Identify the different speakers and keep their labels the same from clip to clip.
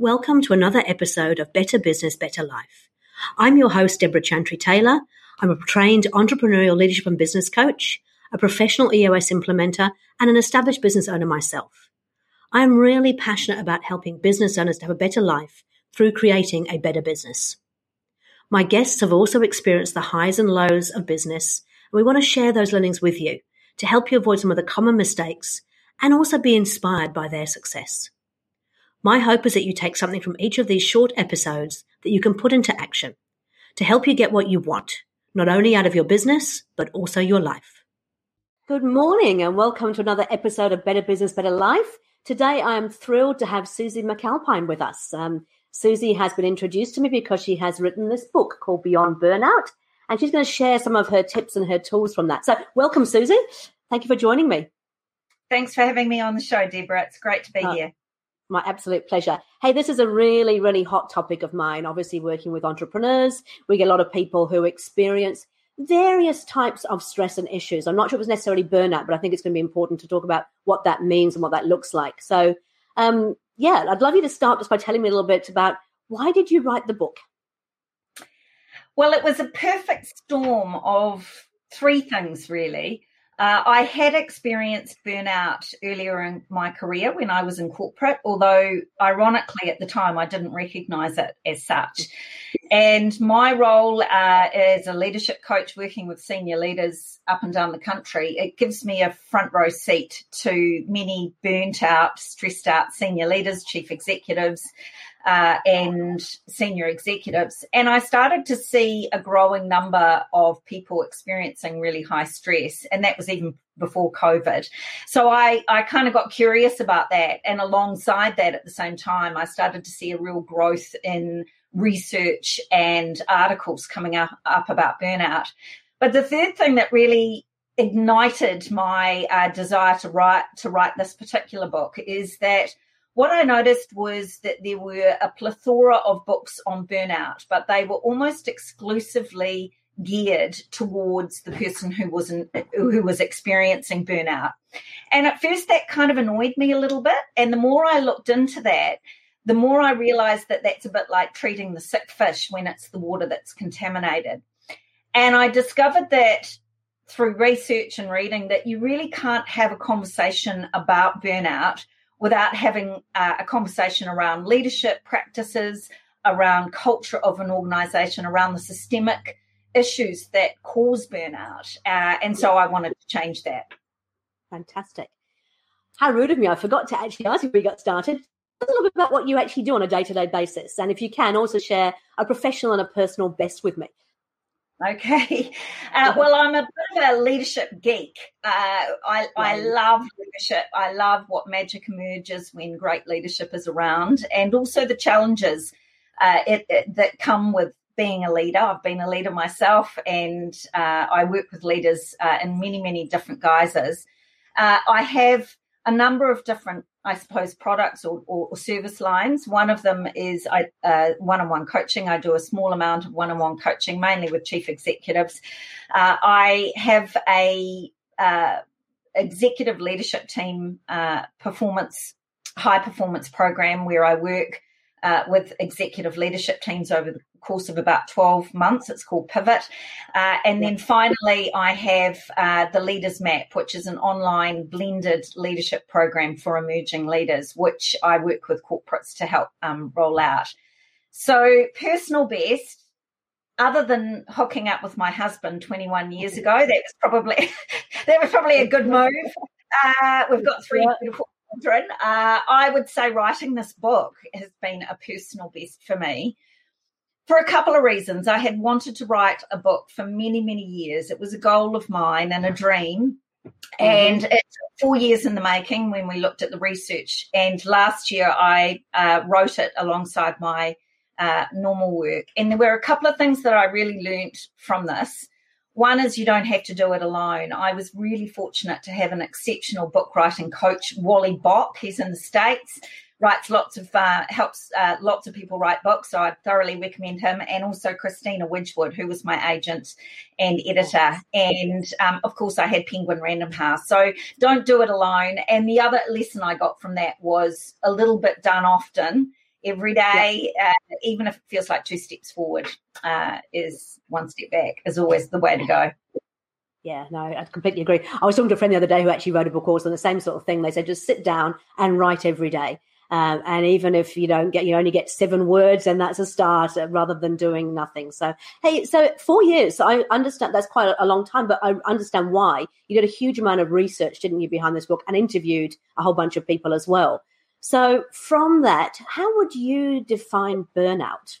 Speaker 1: Welcome to another episode of Better Business, Better Life. I'm your host, Deborah Chantry Taylor. I'm a trained entrepreneurial leadership and business coach, a professional EOS implementer, and an established business owner myself. I am really passionate about helping business owners to have a better life through creating a better business. My guests have also experienced the highs and lows of business, and we want to share those learnings with you to help you avoid some of the common mistakes and also be inspired by their success. My hope is that you take something from each of these short episodes that you can put into action to help you get what you want, not only out of your business, but also your life. Good morning and welcome to another episode of Better Business, Better Life. Today I am thrilled to have Susie McAlpine with us. Um, Susie has been introduced to me because she has written this book called Beyond Burnout, and she's going to share some of her tips and her tools from that. So, welcome, Susie. Thank you for joining me.
Speaker 2: Thanks for having me on the show, Deborah. It's great to be oh, here.
Speaker 1: My absolute pleasure. Hey, this is a really, really hot topic of mine. Obviously, working with entrepreneurs, we get a lot of people who experience various types of stress and issues. I'm not sure it was necessarily burnout, but I think it's going to be important to talk about what that means and what that looks like. So, um, yeah, I'd love you to start just by telling me a little bit about why did you write the book?
Speaker 2: Well, it was a perfect storm of three things, really. Uh, I had experienced burnout earlier in my career when I was in corporate, although ironically at the time I didn't recognize it as such. And my role uh, as a leadership coach working with senior leaders up and down the country, it gives me a front row seat to many burnt out, stressed out senior leaders, chief executives, uh, and senior executives. And I started to see a growing number of people experiencing really high stress. And that was even before COVID. So I, I kind of got curious about that. And alongside that, at the same time, I started to see a real growth in research and articles coming up, up about burnout. But the third thing that really ignited my uh, desire to write to write this particular book is that what I noticed was that there were a plethora of books on burnout, but they were almost exclusively geared towards the person who was in, who was experiencing burnout. And at first that kind of annoyed me a little bit, and the more I looked into that, the more I realized that that's a bit like treating the sick fish when it's the water that's contaminated. And I discovered that through research and reading that you really can't have a conversation about burnout without having uh, a conversation around leadership practices, around culture of an organization, around the systemic issues that cause burnout. Uh, and so I wanted to change that.
Speaker 1: Fantastic. How rude of me. I forgot to actually ask you we got started. A little bit about what you actually do on a day to day basis. And if you can, also share a professional and a personal best with me.
Speaker 2: Okay. Uh, well, I'm a bit of a leadership geek. Uh, I, I love leadership. I love what magic emerges when great leadership is around and also the challenges uh, it, it, that come with being a leader. I've been a leader myself and uh, I work with leaders uh, in many, many different guises. Uh, I have a number of different I suppose, products or, or, or, service lines. One of them is I, uh, one-on-one coaching. I do a small amount of one-on-one coaching, mainly with chief executives. Uh, I have a uh, executive leadership team uh, performance, high performance program where I work uh, with executive leadership teams over the course of about 12 months. It's called Pivot. Uh, and then finally, I have uh, the Leaders Map, which is an online blended leadership program for emerging leaders, which I work with corporates to help um, roll out. So, personal best, other than hooking up with my husband 21 years ago, that was probably that was probably a good move. Uh, we've got three beautiful children. Uh, I would say writing this book has been a personal best for me for a couple of reasons. I had wanted to write a book for many, many years. It was a goal of mine and a dream. Mm-hmm. And it's four years in the making when we looked at the research. And last year I uh, wrote it alongside my uh, normal work. And there were a couple of things that I really learned from this. One is you don't have to do it alone. I was really fortunate to have an exceptional book writing coach, Wally Bock. He's in the States writes lots of uh, helps uh, lots of people write books. So I thoroughly recommend him, and also Christina Wedgwood, who was my agent and editor, and um, of course I had Penguin Random House. So don't do it alone. And the other lesson I got from that was a little bit done often every day, uh, even if it feels like two steps forward, uh, is one step back, is always the way to go.
Speaker 1: Yeah, no, I completely agree. I was talking to a friend the other day who actually wrote a book also on the same sort of thing. They said just sit down and write every day. Um, and even if you don't get, you only get seven words, and that's a start uh, rather than doing nothing. So, hey, so four years, so I understand that's quite a, a long time, but I understand why. You did a huge amount of research, didn't you, behind this book and interviewed a whole bunch of people as well. So, from that, how would you define burnout?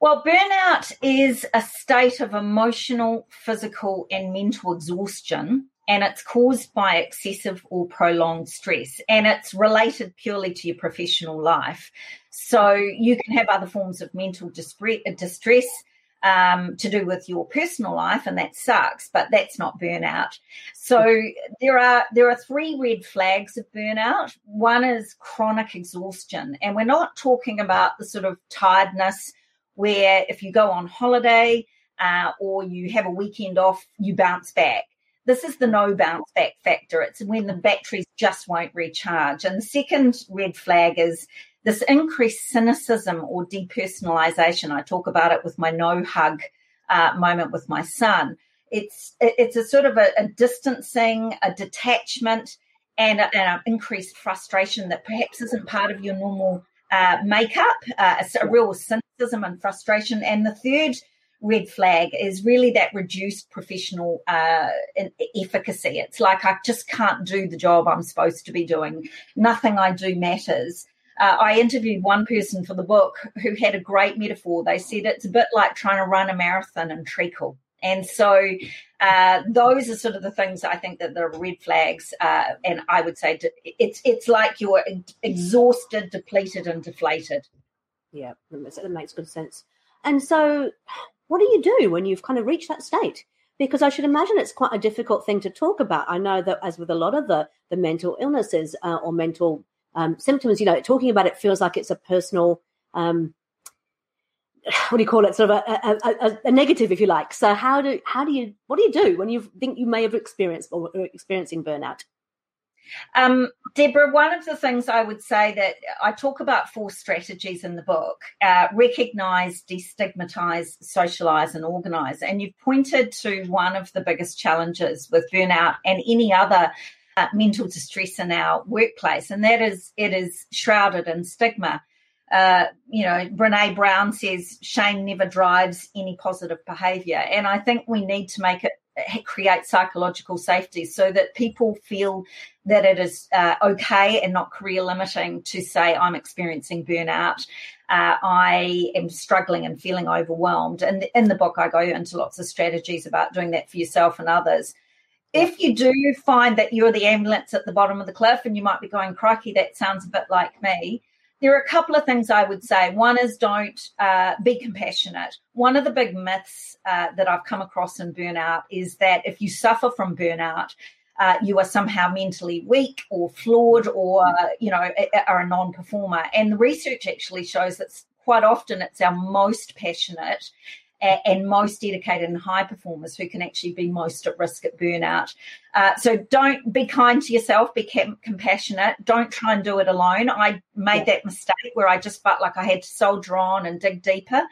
Speaker 2: Well, burnout is a state of emotional, physical, and mental exhaustion, and it's caused by excessive or prolonged stress, and it's related purely to your professional life. So, you can have other forms of mental distress um, to do with your personal life, and that sucks. But that's not burnout. So there are there are three red flags of burnout. One is chronic exhaustion, and we're not talking about the sort of tiredness where if you go on holiday uh, or you have a weekend off, you bounce back. This is the no bounce back factor. It's when the batteries just won't recharge. And the second red flag is this increased cynicism or depersonalization. I talk about it with my no hug uh, moment with my son. It's it's a sort of a, a distancing, a detachment, and, an increased frustration that perhaps isn't part of your normal uh, makeup. Uh, a real cynicism and frustration. And the third red flag is really that reduced professional uh, efficacy. It's like I just can't do the job I'm supposed to be doing. Nothing I do matters. Uh, I interviewed one person for the book who had a great metaphor. They said it's a bit like trying to run a marathon in treacle. And so uh, those are sort of the things I think that are red flags. Uh, and I would say it's it's like you're exhausted, depleted, and deflated.
Speaker 1: Yeah, that makes good sense. And so, what do you do when you've kind of reached that state? Because I should imagine it's quite a difficult thing to talk about. I know that, as with a lot of the the mental illnesses uh, or mental um, symptoms, you know, talking about it feels like it's a personal um, what do you call it? Sort of a, a, a, a, negative, if you like. So how do how do you what do you do when you think you may have experienced or experiencing burnout?
Speaker 2: Um, Deborah, one of the things I would say that I talk about four strategies in the book: uh, recognize, destigmatize, socialize, and organize. And you've pointed to one of the biggest challenges with burnout and any other uh, mental distress in our workplace, and that is it is shrouded in stigma uh, you know, Brene Brown says shame never drives any positive behavior. And I think we need to make it create psychological safety so that people feel that it is uh, okay and not career limiting to say, I'm experiencing burnout. Uh, I am struggling and feeling overwhelmed. And in the book, I go into lots of strategies about doing that for yourself and others. If you do find that you're the ambulance at the bottom of the cliff and you might be going, crikey, that sounds a bit like me, there are a couple of things I would say. One is don't uh, be compassionate. One of the big myths uh, that I've come across in burnout is that if you suffer from burnout, uh, you are somehow mentally weak or flawed or you know are a non-performer. And the research actually shows that quite often it's our most passionate and most dedicated and high performers who can actually be most at risk at burnout. Uh, so don't be kind to yourself, be compassionate. Don't try and do it alone. I made that mistake where I just felt like I had to soldier on and dig deeper.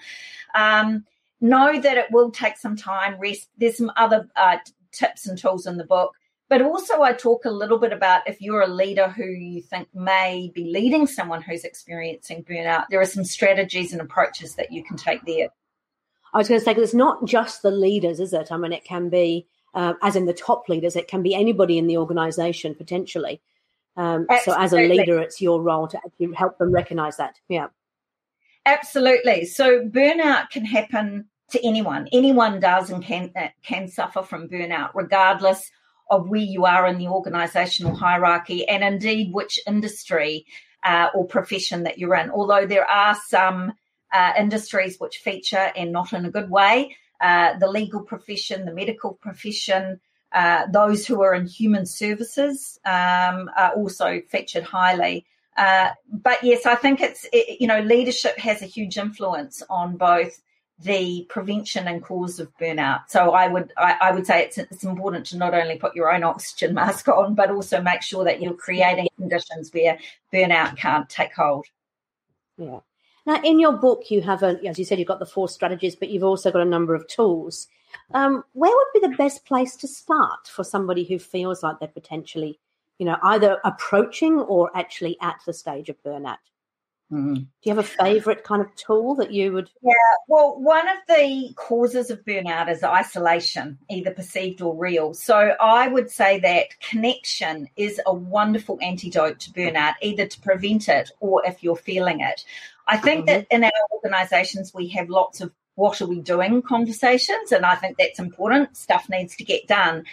Speaker 2: Um, know that it will take some time, rest. There's some other uh, tips and tools in the book. But also, I talk a little bit about if you're a leader who you think may be leading someone who's experiencing burnout, there are some strategies and approaches that you can take there.
Speaker 1: I was going to say, because it's not just the leaders, is it? I mean, it can be, uh, as in the top leaders, it can be anybody in the organization potentially. Um, so, as a leader, it's your role to actually help them recognize that. Yeah.
Speaker 2: Absolutely. So, burnout can happen to anyone. Anyone does and can uh, can suffer from burnout, regardless of where you are in the organizational hierarchy and indeed which industry uh, or profession that you're in. Although there are some uh, industries which feature and not in a good way. Uh, the legal profession, the medical profession, uh, those who are in human services um, are also featured highly. Uh, but yes, I think it's, it, you know, leadership has a huge influence on both the prevention and cause of burnout. So I would I, I, would say it's it's important to not only put your own oxygen mask on, but also make sure that you're creating conditions where burnout can't take hold.
Speaker 1: Yeah. Now, in your book, you have, a, as you said, you've got the four strategies, but you've also got a number of tools. Um, where would be the best place to start for somebody who feels like they're potentially, you know, either approaching or actually at the stage of burnout? Mm-hmm. Do you have a favorite kind of tool that you would?
Speaker 2: Yeah, well, one of the causes of burnout is isolation, either perceived or real. So I would say that connection is a wonderful antidote to burnout, either to prevent it or if you're feeling it. I think mm-hmm. that in our organizations, we have lots of what are we doing conversations, and I think that's important. Stuff needs to get done.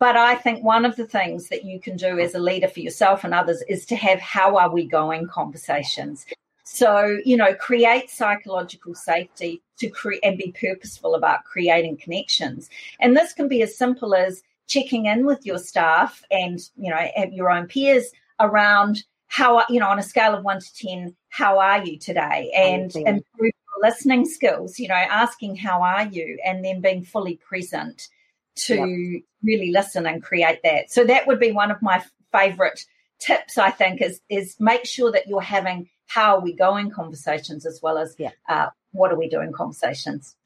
Speaker 2: But I think one of the things that you can do as a leader for yourself and others is to have how are we going conversations. So, you know, create psychological safety to create and be purposeful about creating connections. And this can be as simple as checking in with your staff and, you know, have your own peers around how, you know, on a scale of one to 10, how are you today? And improve listening skills, you know, asking how are you and then being fully present to yep. really listen and create that. So that would be one of my favorite tips, I think, is is make sure that you're having how are we going conversations as well as uh, what are we doing conversations.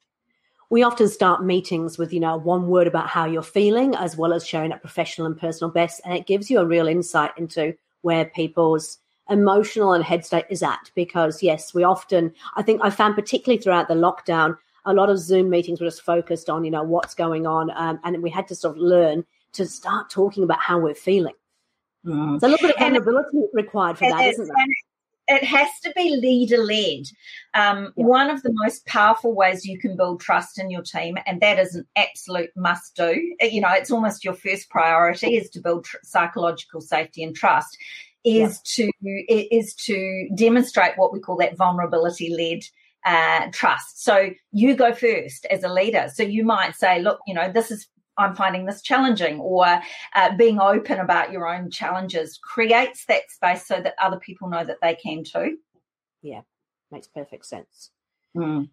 Speaker 1: We often start meetings with, you know, one word about how you're feeling, as well as sharing that professional and personal best. And it gives you a real insight into where people's emotional and head state is at. Because, yes, we often, I think I found particularly throughout the lockdown, a lot of Zoom meetings were just focused on, you know, what's going on. Um, and we had to sort of learn to start talking about how we're feeling. Mm. So a little bit of vulnerability and, required for that, isn't there?
Speaker 2: It has to be leader led. Um, yeah. One of the most powerful ways you can build trust in your team, and that is an absolute must do. You know, it's almost your first priority is to build tr- psychological safety and trust. Is yeah. to is to demonstrate what we call that vulnerability led uh, trust. So you go first as a leader. So you might say, look, you know, this is I'm finding this challenging, or uh, being open about your own challenges creates that space so that other people know that they can too.
Speaker 1: Yeah, makes perfect sense. Mm.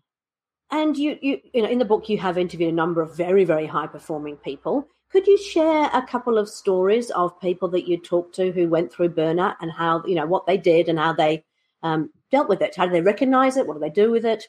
Speaker 1: And you, you, you know, in the book, you have interviewed a number of very, very high performing people. Could you share a couple of stories of people that you talked to who went through burnout and how, you know, what they did and how they um, dealt with it? How do they recognize it? What do they do with it?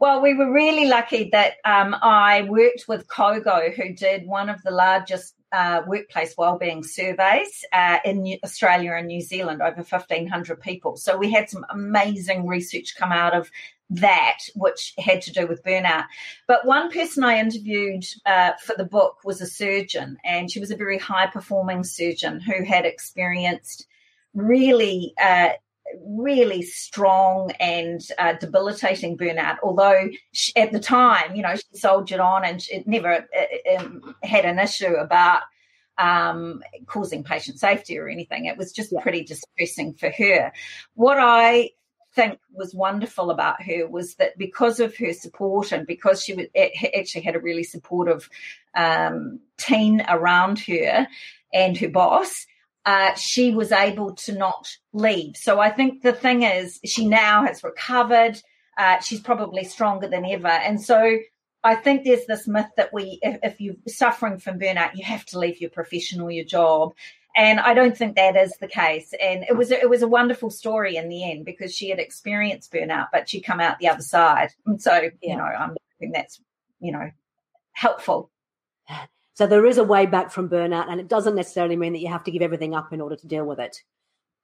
Speaker 2: Well, we were really lucky that um, I worked with Kogo, who did one of the largest uh, workplace wellbeing surveys uh, in Australia and New Zealand, over 1,500 people. So we had some amazing research come out of that, which had to do with burnout. But one person I interviewed uh, for the book was a surgeon, and she was a very high performing surgeon who had experienced really uh, really strong and uh, debilitating burnout. Although she, at the time, you know, she soldiered on and it never uh, um, had an issue about um, causing patient safety or anything. It was just yeah. pretty distressing for her. What I think was wonderful about her was that because of her support and because she was, actually had a really supportive um, team around her and her boss, uh, she was able to not leave. So I think the thing is, she now has recovered. Uh, she's probably stronger than ever. And so I think there's this myth that we, if, if you're suffering from burnout, you have to leave your profession or your job. And I don't think that is the case. And it was it was a wonderful story in the end because she had experienced burnout, but she come out the other side. And so, yeah. you know, I'm hoping that's you know helpful.
Speaker 1: So there is a way back from burnout, and it doesn't necessarily mean that you have to give everything up in order to deal with it.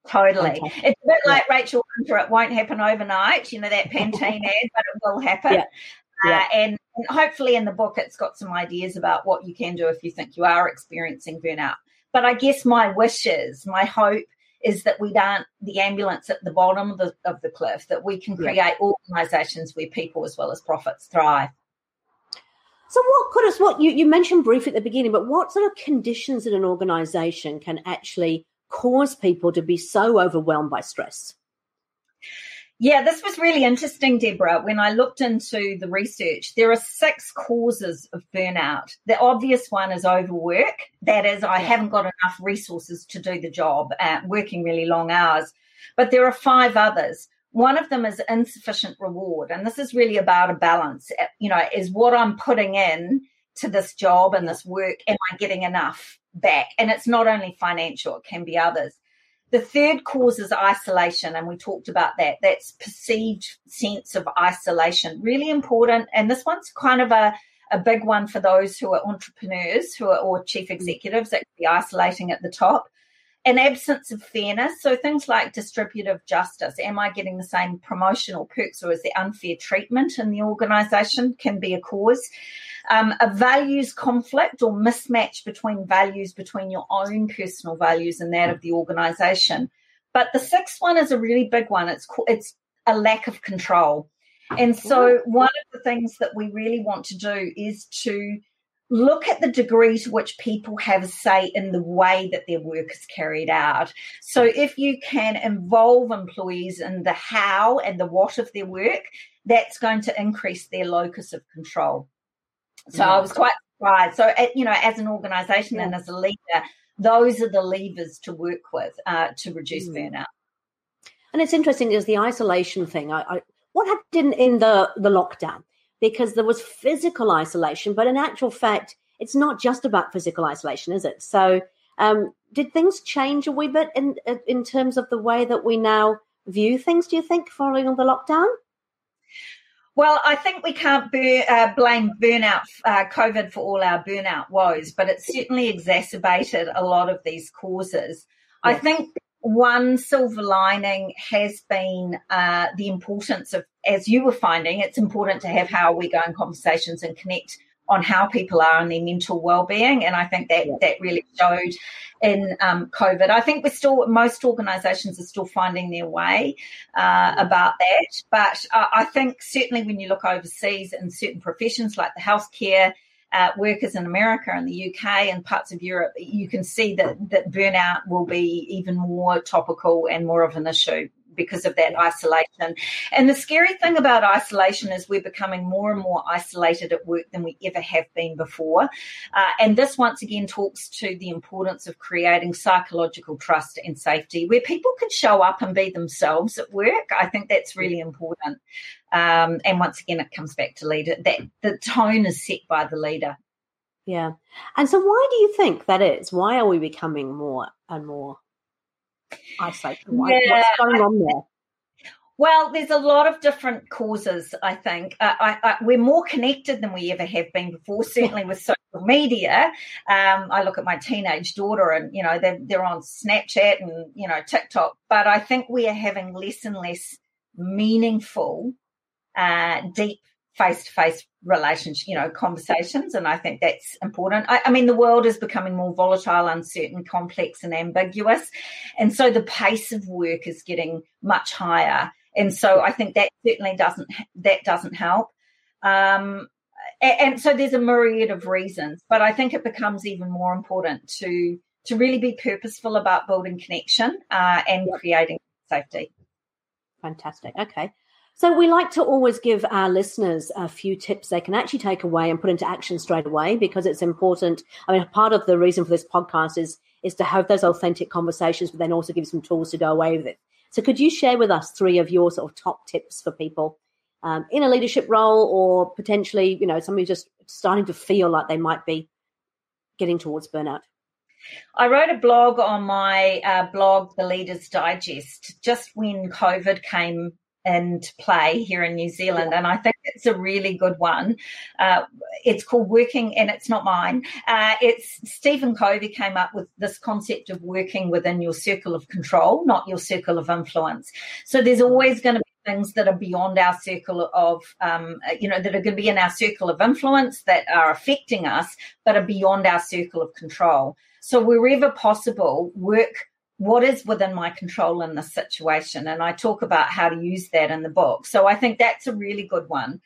Speaker 2: Totally. Okay. It's a bit like yeah. Rachel Hunter, it won't happen overnight, you know, that Pantene ad, but it will happen. Yeah. Yeah. Uh, and, and hopefully in the book, it's got some ideas about what you can do if you think you are experiencing burnout. But I guess my wishes, my hope is that we don't the ambulance at the bottom of the, of the cliff, that we can create organizations where people as well as profits thrive.
Speaker 1: So, what could us, what you, you mentioned briefly at the beginning, but what sort of conditions in an organization can actually cause people to be so overwhelmed by stress?
Speaker 2: Yeah, this was really interesting, Deborah. When I looked into the research, there are six causes of burnout. The obvious one is overwork. That is, I haven't got enough resources to do the job, uh, working really long hours. But there are five others. One of them is insufficient reward. And this is really about a balance. Uh, you know, is what I'm putting in to this job and this work, am I getting enough back? And it's not only financial, it can be others. The third cause is isolation, and we talked about that. That's perceived sense of isolation, really important. And this one's kind of a, a big one for those who are entrepreneurs who are or chief executives that can be isolating at the top an absence of fairness. So things like distributive justice. Am I getting the same promotional perks or is there unfair treatment in the organisation can be a cause. Um, a values conflict or mismatch between values between your own personal values and that of the organisation. But the sixth one is a really big one. It's it's a lack of control. And so one of the things that we really want to do is to look at the degree to which people have a say in the way that their work is carried out. So if you can involve employees in the how and the what of their work, that's going to increase their locus of control. So yeah. I was quite surprised. So, you know, as an organization yeah. and as a leader, those are the levers to work with uh, to reduce mm. burnout.
Speaker 1: And it's interesting is the isolation thing. I, I, what happened in the the lockdown? Because there was physical isolation, but in actual fact, it's not just about physical isolation, is it? So, um, did things change a wee bit in in terms of the way that we now view things? Do you think following the lockdown?
Speaker 2: Well, I think we can't bur- uh, blame burnout, uh, COVID for all our burnout woes, but it certainly exacerbated a lot of these causes. Yes. I think one silver lining has been uh, the importance of, as you were finding, it's important to have how we go in conversations and connect on how people are and their mental well-being and i think that yeah. that really showed in um, covid i think we're still most organizations are still finding their way uh, about that but uh, i think certainly when you look overseas in certain professions like the healthcare uh, workers in America and the UK and parts of Europe, you can see that, that burnout will be even more topical and more of an issue because of that isolation. And the scary thing about isolation is we're becoming more and more isolated at work than we ever have been before. Uh, and this once again talks to the importance of creating psychological trust and safety where people can show up and be themselves at work. I think that's really important. Um, and once again, it comes back to leader that the tone is set by the leader.
Speaker 1: Yeah. And so, why do you think that is? Why are we becoming more and more isolated? Why, yeah, what's going on there?
Speaker 2: Well, there's a lot of different causes, I think. Uh, I, I, we're more connected than we ever have been before, certainly with social media. Um, I look at my teenage daughter and, you know, they're, they're on Snapchat and, you know, TikTok, but I think we are having less and less meaningful, uh, deep face to face relationship, you know, conversations. And I think that's important. I, I, mean, the world is becoming more volatile, uncertain, complex, and ambiguous. And so the pace of work is getting much higher. And so I think that certainly doesn't, that doesn't help. Um, and, and so there's a myriad of reasons, but I think it becomes even more important to, to really be purposeful about building connection uh, and creating safety.
Speaker 1: Fantastic. Okay. So we like to always give our listeners a few tips they can actually take away and put into action straight away because it's important. I mean, part of the reason for this podcast is is to have those authentic conversations, but then also give some tools to go away with it. So could you share with us three of your sort of top tips for people um, in a leadership role or potentially, you know, somebody just starting to feel like they might be getting towards burnout?
Speaker 2: I wrote a blog on my uh, blog, The Leaders Digest, just when COVID came and play here in New Zealand. And I think it's a really good one. Uh, it's called Working, and it's not mine. Uh, it's Stephen Covey came up with this concept of working within your circle of control, not your circle of influence. So there's always going to be things that are beyond our circle of, um, you know, that are going to be in our circle of influence that are affecting us, but are beyond our circle of control. So wherever possible, work what is within my control in this situation. And I talk about how to use that in the book. So I think that's a really good one.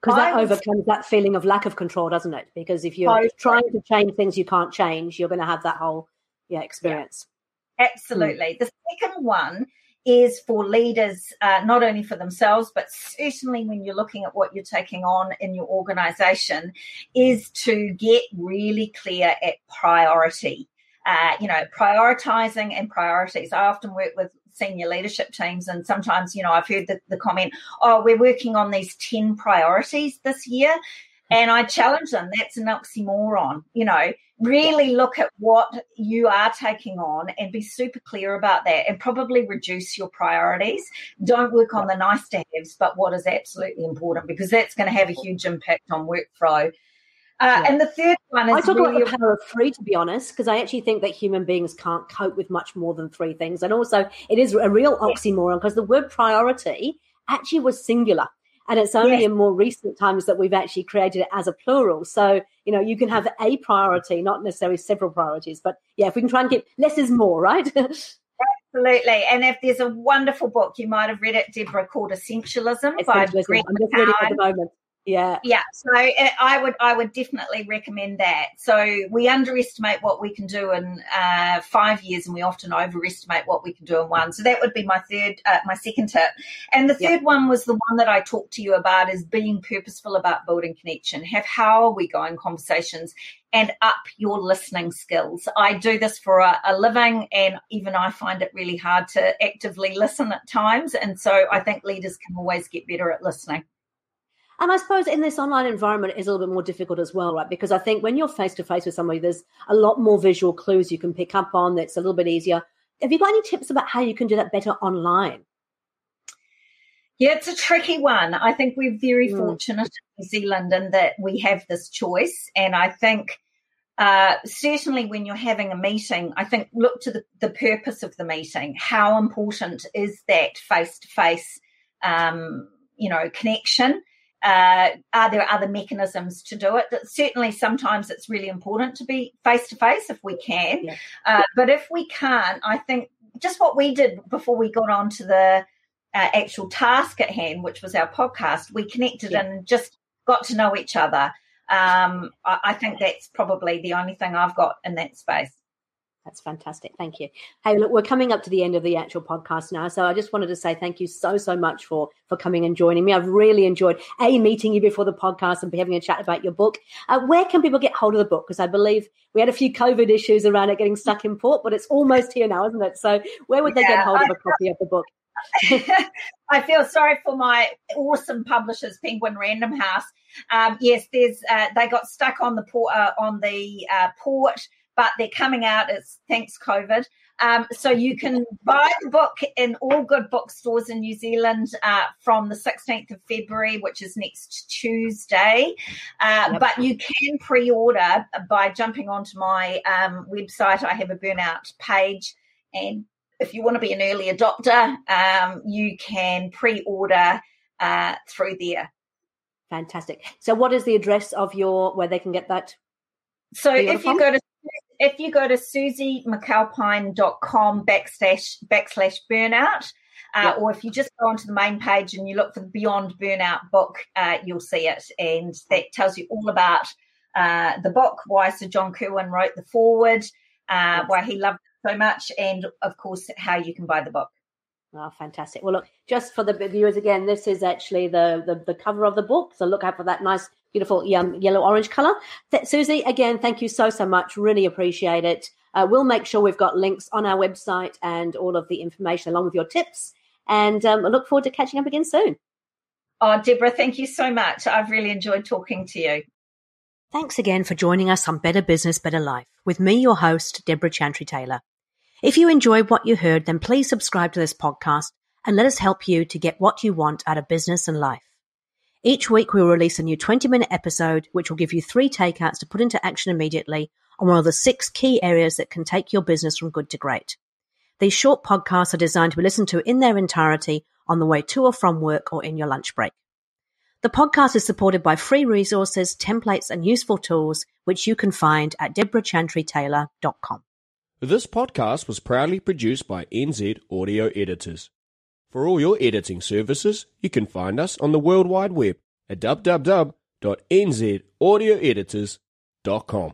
Speaker 1: Because that was, overcomes that feeling of lack of control, doesn't it? Because if you're totally. trying to change things you can't change, you're going to have that whole yeah experience.
Speaker 2: Yeah. Absolutely. Mm. The second one is for leaders, uh, not only for themselves, but certainly when you're looking at what you're taking on in your organization, is to get really clear at priority uh, you know, prioritizing and priorities. I often work with senior leadership teams, and sometimes, you know, I've heard the, the comment, oh, we're working on these 10 priorities this year. And I challenge them, that's an oxymoron. You know, really look at what you are taking on and be super clear about that and probably reduce your priorities. Don't work on the nice to haves, but what is absolutely important because that's going to have a huge impact on workflow. Uh, yeah. And the third one is
Speaker 1: I talk really about the power of three, to be honest, because I actually think that human beings can't cope with much more than three things. And also, it is a real oxymoron because the word priority actually was singular. And it's only yes. in more recent times that we've actually created it as a plural. So, you know, you can have a priority, not necessarily several priorities. But yeah, if we can try and get less is more, right?
Speaker 2: Absolutely. And if there's a wonderful book, you might have read it, Deborah, called Essentialism, Essentialism.
Speaker 1: I'm just reading it at the moment. Yeah.
Speaker 2: Yeah. So uh, I would I would definitely recommend that. So we underestimate what we can do in uh, five years, and we often overestimate what we can do in one. So that would be my third, uh, my second tip. And the third yep. one was the one that I talked to you about is being purposeful about building connection. Have how are we going conversations and up your listening skills. I do this for a, a, living, and even I find it really hard to actively listen at times. And so I think leaders can always get better at listening.
Speaker 1: And I suppose in this online environment, it is a little bit more difficult as well, right? Because I think when you're face to face with somebody, there's a lot more visual clues you can pick up on. That's a little bit easier. Have you got any tips about how you can do that better online?
Speaker 2: Yeah, it's a tricky one. I think we're very mm. fortunate in New Zealand in that we have this choice. And I think uh, certainly when you're having a meeting, I think look to the, the purpose of the meeting. How important is that face to face, you know, connection? Uh, are there other mechanisms to do it? Certainly, sometimes it's really important to be face to face if we can. Yeah. Uh, but if we can't, I think just what we did before we got on to the uh, actual task at hand, which was our podcast, we connected yeah. and just got to know each other. Um, I, I think that's probably the only thing I've got in that space.
Speaker 1: That's fantastic. Thank you. Hey, look, we're coming up to the end of the actual podcast now. So I just wanted to say thank you so, so much for, for coming and joining me. I've really enjoyed A, meeting you before the podcast and be having a chat about your book. Uh, where can people get hold of the book? Because I believe we had a few COVID issues around it getting stuck in port, but it's almost here now, isn't it? So where would they yeah, get hold of a copy of the book?
Speaker 2: I feel sorry for my awesome publishers, Penguin Random House. Um, yes, there's uh, they got stuck on the port uh, on the uh, port but they're coming out. It's thanks COVID. Um, so you can buy the book in all good bookstores in New Zealand uh, from the 16th of February, which is next Tuesday. Uh, yep. But you can pre-order by jumping onto my um, website. I have a burnout page, and if you want to be an early adopter, um, you can pre-order uh, through there.
Speaker 1: Fantastic. So, what is the address of your where they can get that?
Speaker 2: So, if you go to if you go to susieMcAlpine.com backslash backslash burnout, uh, yep. or if you just go onto the main page and you look for the Beyond Burnout book, uh, you'll see it, and that tells you all about uh, the book, why Sir John Kirwan wrote the foreword, uh, why he loved it so much, and of course how you can buy the book.
Speaker 1: Oh, fantastic! Well, look, just for the viewers again, this is actually the, the the cover of the book, so look out for that nice beautiful yellow orange color. Th- Susie, again, thank you so, so much. Really appreciate it. Uh, we'll make sure we've got links on our website and all of the information along with your tips. And um, I look forward to catching up again soon.
Speaker 2: Oh, Deborah, thank you so much. I've really enjoyed talking to you.
Speaker 1: Thanks again for joining us on Better Business, Better Life with me, your host, Deborah Chantry Taylor. If you enjoyed what you heard, then please subscribe to this podcast and let us help you to get what you want out of business and life. Each week, we will release a new 20 minute episode, which will give you three takeouts to put into action immediately on one of the six key areas that can take your business from good to great. These short podcasts are designed to be listened to in their entirety on the way to or from work or in your lunch break. The podcast is supported by free resources, templates, and useful tools, which you can find at deborahchantrytaylor.com.
Speaker 3: This podcast was proudly produced by NZ Audio Editors. For all your editing services, you can find us on the World Wide Web at www.nzaudioeditors.com.